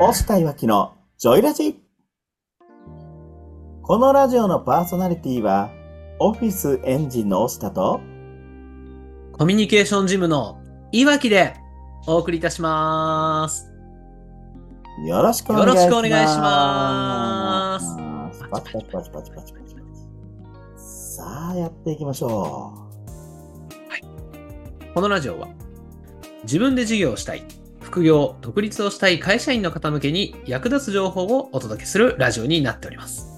押したいわきのジョイラジこのラジオのパーソナリティは、オフィスエンジンの押したと、コミュニケーションジムのいわきでお送りいたします。よろしくお願いします。よろしくお願いしますパチパチパチパチパチパチ。さあ、やっていきましょこのラジオは自分で事業をしたい、副業、独立をしたい会社員の方向けに役立つ情報をお届けするラジオになっております。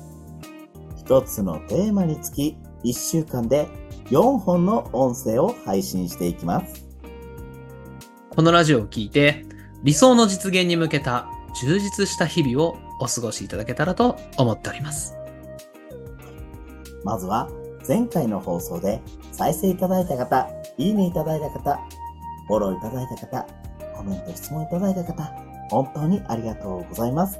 う。一つのテーマにつき、一週間で4本の音声を配信していきます。このラジオを聞いて理想の実現に向けた充実した日々をお過ごしいただけたらと思っております。まずは、前回の放送で再生いただいた方、いいねいただいた方、フォローいただいた方、コメント、質問いただいた方、本当にありがとうございます。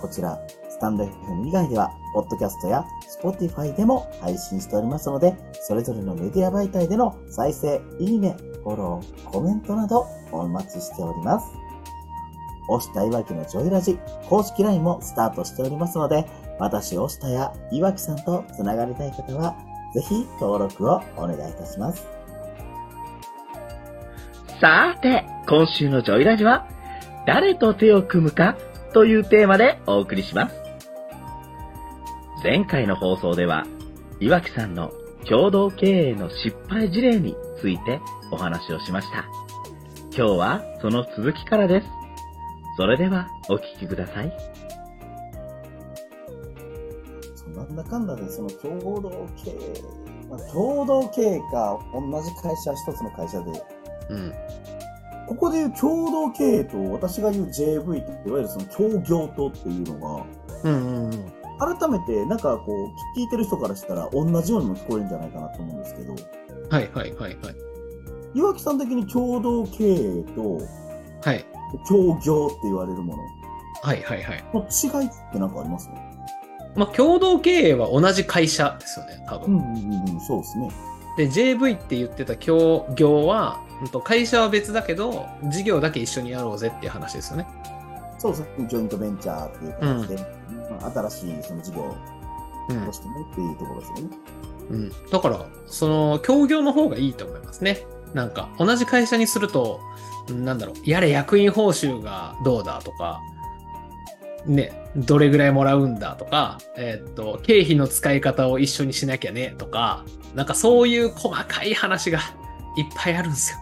こちら、スタンド FM 以外では、ポッドキャストや Spotify でも配信しておりますので、それぞれのメディア媒体での再生、いいね、フォロー、コメントなどお待ちしております。押したいわきのジョイラジ公式 LINE もスタートしておりますので、私、押したや岩木さんとつながりたい方は、ぜひ登録をお願いいたします。さて、今週のジョイラジは、誰と手を組むかというテーマでお送りします。前回の放送では、岩木さんの共同経営の失敗事例についてお話をしました。今日はその続きからです。それではお聞きください。なんだかんだで、その共同経営、まあ、共同経営か、同じ会社、一つの会社で、うん。ここでいう共同経営と私が言う JV って、いわゆるその協業とっていうのうんうんうん。が、改めてなんかこう、聞いてる人からしたら同じようにも聞こえるんじゃないかなと思うんですけど、はいはいはいはい。岩木さん的に共同経営とはい。協業って言われるものはいはいはい。の違いって何かあります？まあ、共同経営は同じ会社ですよね、多分。うんうんうんうん、そうですね。で、JV って言ってた協業は、うんと会社は別だけど、事業だけ一緒にやろうぜっていう話ですよね。そうですね。ジョイントベンチャーっていう形で、まあ新しいその事業うんとしてねっていうところですよね。うん。だから、その、協業の方がいいと思いますね。なんか、同じ会社にすると、うんなんだろう、やれ役員報酬がどうだとか、ね、どれぐらいもらうんだとか、えーっと、経費の使い方を一緒にしなきゃねとか、なんかそういう細かい話が いっぱいあるんですよ。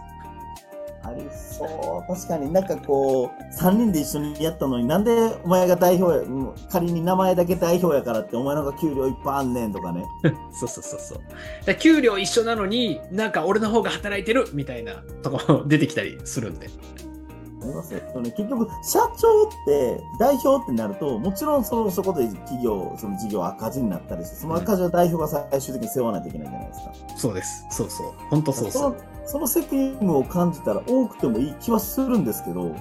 ありそう。確かになんかこう、3人で一緒にやったのになんでお前が代表や、うん仮に名前だけ代表やからってお前の方が給料いっぱいあんねんとかね。そうそうそうそう。だ給料一緒なのに、なんか俺の方が働いてるみたいなとこ出てきたりするんで。ありますよ。そのね結局、社長って、代表ってなると、もちろんそのそこで企業、その事業赤字になったりして、その赤字は代表が最終的に背負わないといけないじゃないですか。そうです。そうそう。本当そうそう。のその責任を感じたら多くてもいい気はするんですけど、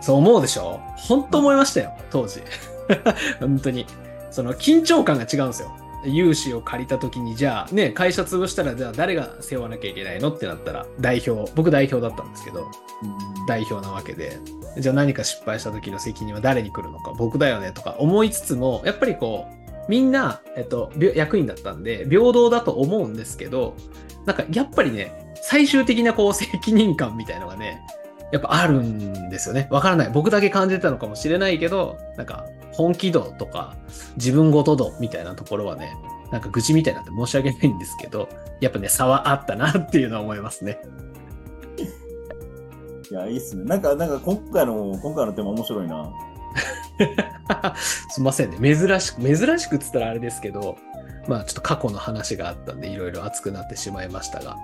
そう思うでしょ？本当思いましたよ、当時。本当に。その緊張感が違うんですよ。融資を借りた時に、じゃあね、会社潰したら、じゃあ誰が背負わなきゃいけないのってなったら、代表、僕代表だったんですけど、代表なわけで、じゃあ何か失敗した時の責任は誰に来るのか、僕だよねとか思いつつも、やっぱりこう、みんな、えっと、役員だったんで、平等だと思うんですけど、なんかやっぱりね、最終的なこう責任感みたいのがね、やっぱあるんですよね。わからない。僕だけ感じてたのかもしれないけど、なんか本気度とか自分ごと度みたいなところはね、なんか愚痴みたいになって申し訳ないんですけど、やっぱね、差はあったなっていうのは思いますね。いや、いいっすね。なんか、なんか今回の、今回のテーマ面白いな。すいませんね。珍しく、珍しくっつったらあれですけど、まあちょっと過去の話があったんで、いろいろ熱くなってしまいましたが。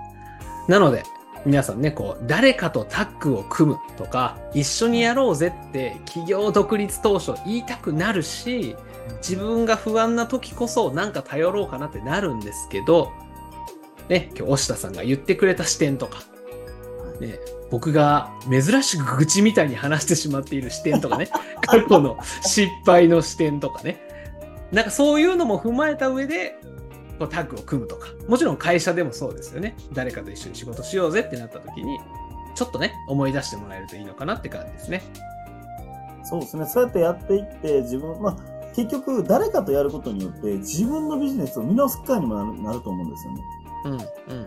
なので、皆さんね、こう、誰かとタッグを組むとか、一緒にやろうぜって企業独立当初言いたくなるし、自分が不安な時こそなんか頼ろうかなってなるんですけど、ね、今日、押田さんが言ってくれた視点とか、ね、僕が珍しく愚痴みたいに話してしまっている視点とかね、過去の失敗の視点とかね、なんかそういうのも踏まえた上で、こうタッグを組むとか、もちろん会社でもそうですよね。誰かと一緒に仕事しようぜってなった時に、ちょっとね、思い出してもらえるといいのかなって感じですね。そうですね。そうやってやっていって、自分、まあ、結局、誰かとやることによって、自分のビジネスを見直す機会にもなると思うんですよね。うん、うん。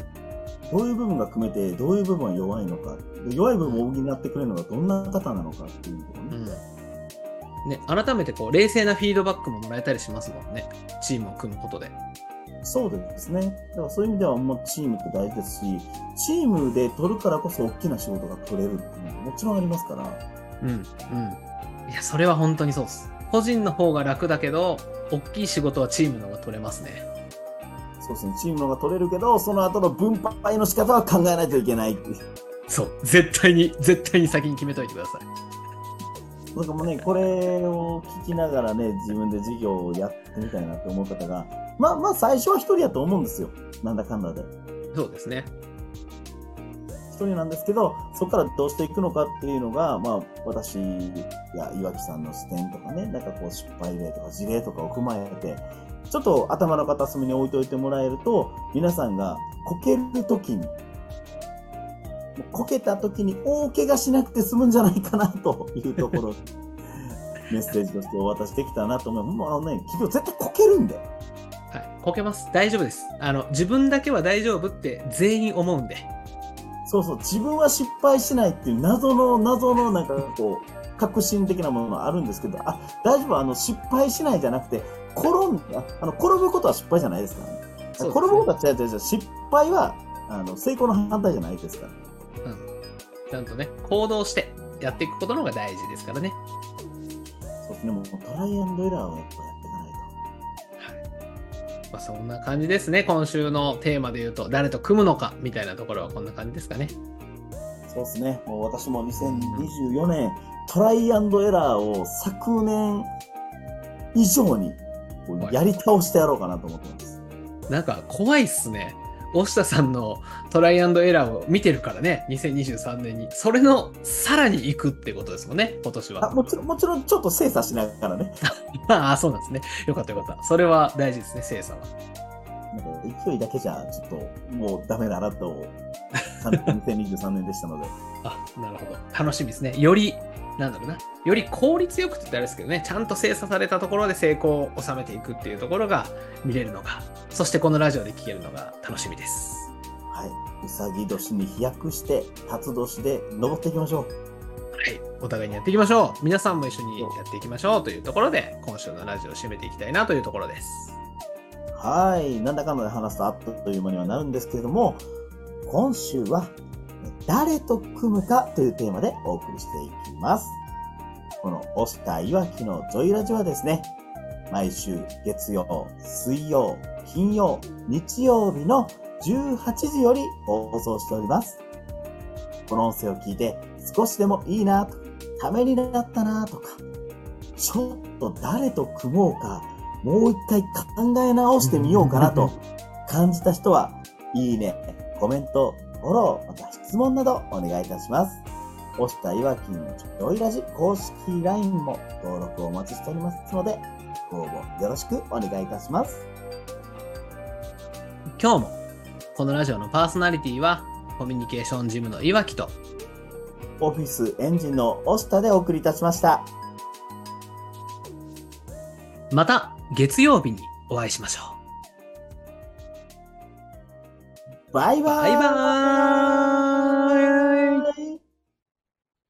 どういう部分が組めて、どういう部分は弱いのか。で弱い部分を補ってくれるのがどんな方なのかっていうところね。うん。ね、改めてこう、冷静なフィードバックももらえたりしますもんね。チームを組むことで。そうですね。だからそういう意味では、もうチームって大事ですし、チームで取るからこそ大きな仕事が取れるっていうのももちろんありますから。うん、うん。いや、それは本当にそうです。個人の方が楽だけど、大きい仕事はチームの方が取れますね。そうですね。チームの方が取れるけど、その後の分配の仕方は考えないといけないっていう。そう。絶対に、絶対に先に決めといてください。なんかもうね、これを聞きながらね、自分で事業をやってみたいなって思う方が、まあまあ最初は一人やと思うんですよ。なんだかんだで。そうですね。一人なんですけど、そこからどうしていくのかっていうのが、まあ私や岩木さんの視点とかね、なんかこう失敗例とか事例とかを踏まえて、ちょっと頭の片隅に置いといてもらえると、皆さんがこけるときに、こけたときに大怪我しなくて済むんじゃないかなというところ、メッセージとしてお渡しできたなと思う。もうあのね、企業絶対こけるんで。はい。こけます。大丈夫です。あの、自分だけは大丈夫って全員思うんで。そうそう、自分は失敗しないっていう謎の、謎のなんかこう、革新的なものがあるんですけど、あ、大丈夫、あの、失敗しないじゃなくて、転んだ、あの、転ぶことは失敗じゃないですからね。ね転ぶことは違う違う違う、失敗は、あの、成功の反対じゃないですから。ちゃんとね、行動してやっていくことの方が大事ですからね。そうですね、もうトライアンドエラーをやっぱやっていかないと。まあ、そんな感じですね。今週のテーマで言うと、誰と組むのかみたいなところはこんな感じですかね。そうですね。もう私も2024年、トライアンドエラーを昨年以上にやり倒してやろうかなと思ってます。なんか怖いっすね。大下さんのトライアンドエラーを見てるからね、2023年に。それのさらに行くってことですもんね、今年あは。もちろん、もちろんちょっと精査しながらね。あ あ、そうなんですね。よかったよかった。それは大事ですね、精査は。なんか勢いだけじゃちょっともうダメだなと、2023年でしたので。あ、なるほど。楽しみですね。より、なんだろうな。より効率よくって言ったらあれですけどね、ちゃんと精査されたところで成功を収めていくっていうところが見れるのが、そしてこのラジオで聞けるのが楽しみです。はい。うさぎ年に飛躍して、辰年で登っていきましょう。はい。お互いにやっていきましょう。皆さんも一緒にやっていきましょうというところで、今週のラジオを締めていきたいなというところです。はい。なんだかんだで話すとあっという間にはなるんですけれども、今週は、誰と組むかというテーマでお送りしていきます。この、押したいわきのジョイラジはですね、毎週月曜、水曜、金曜、日曜日の18時より放送しております。この音声を聞いて少しでもいいなと、ためになったなとか、ちょっと誰と組もうか、もう一回考え直してみようかなと感じた人は、いいね、コメント、フォロー、また質問などお願いいたします。押したいわきのジョイラジ公式 LINE も登録をお待ちしておりますので、ご応募よろしくお願いいたします。今日も、このラジオのパーソナリティは、コミュニケーションジムのいわきと、オフィスエンジンの押したでお送りいたしました。また月曜日にお会いしましょう。バイバーイ。バイバーイ。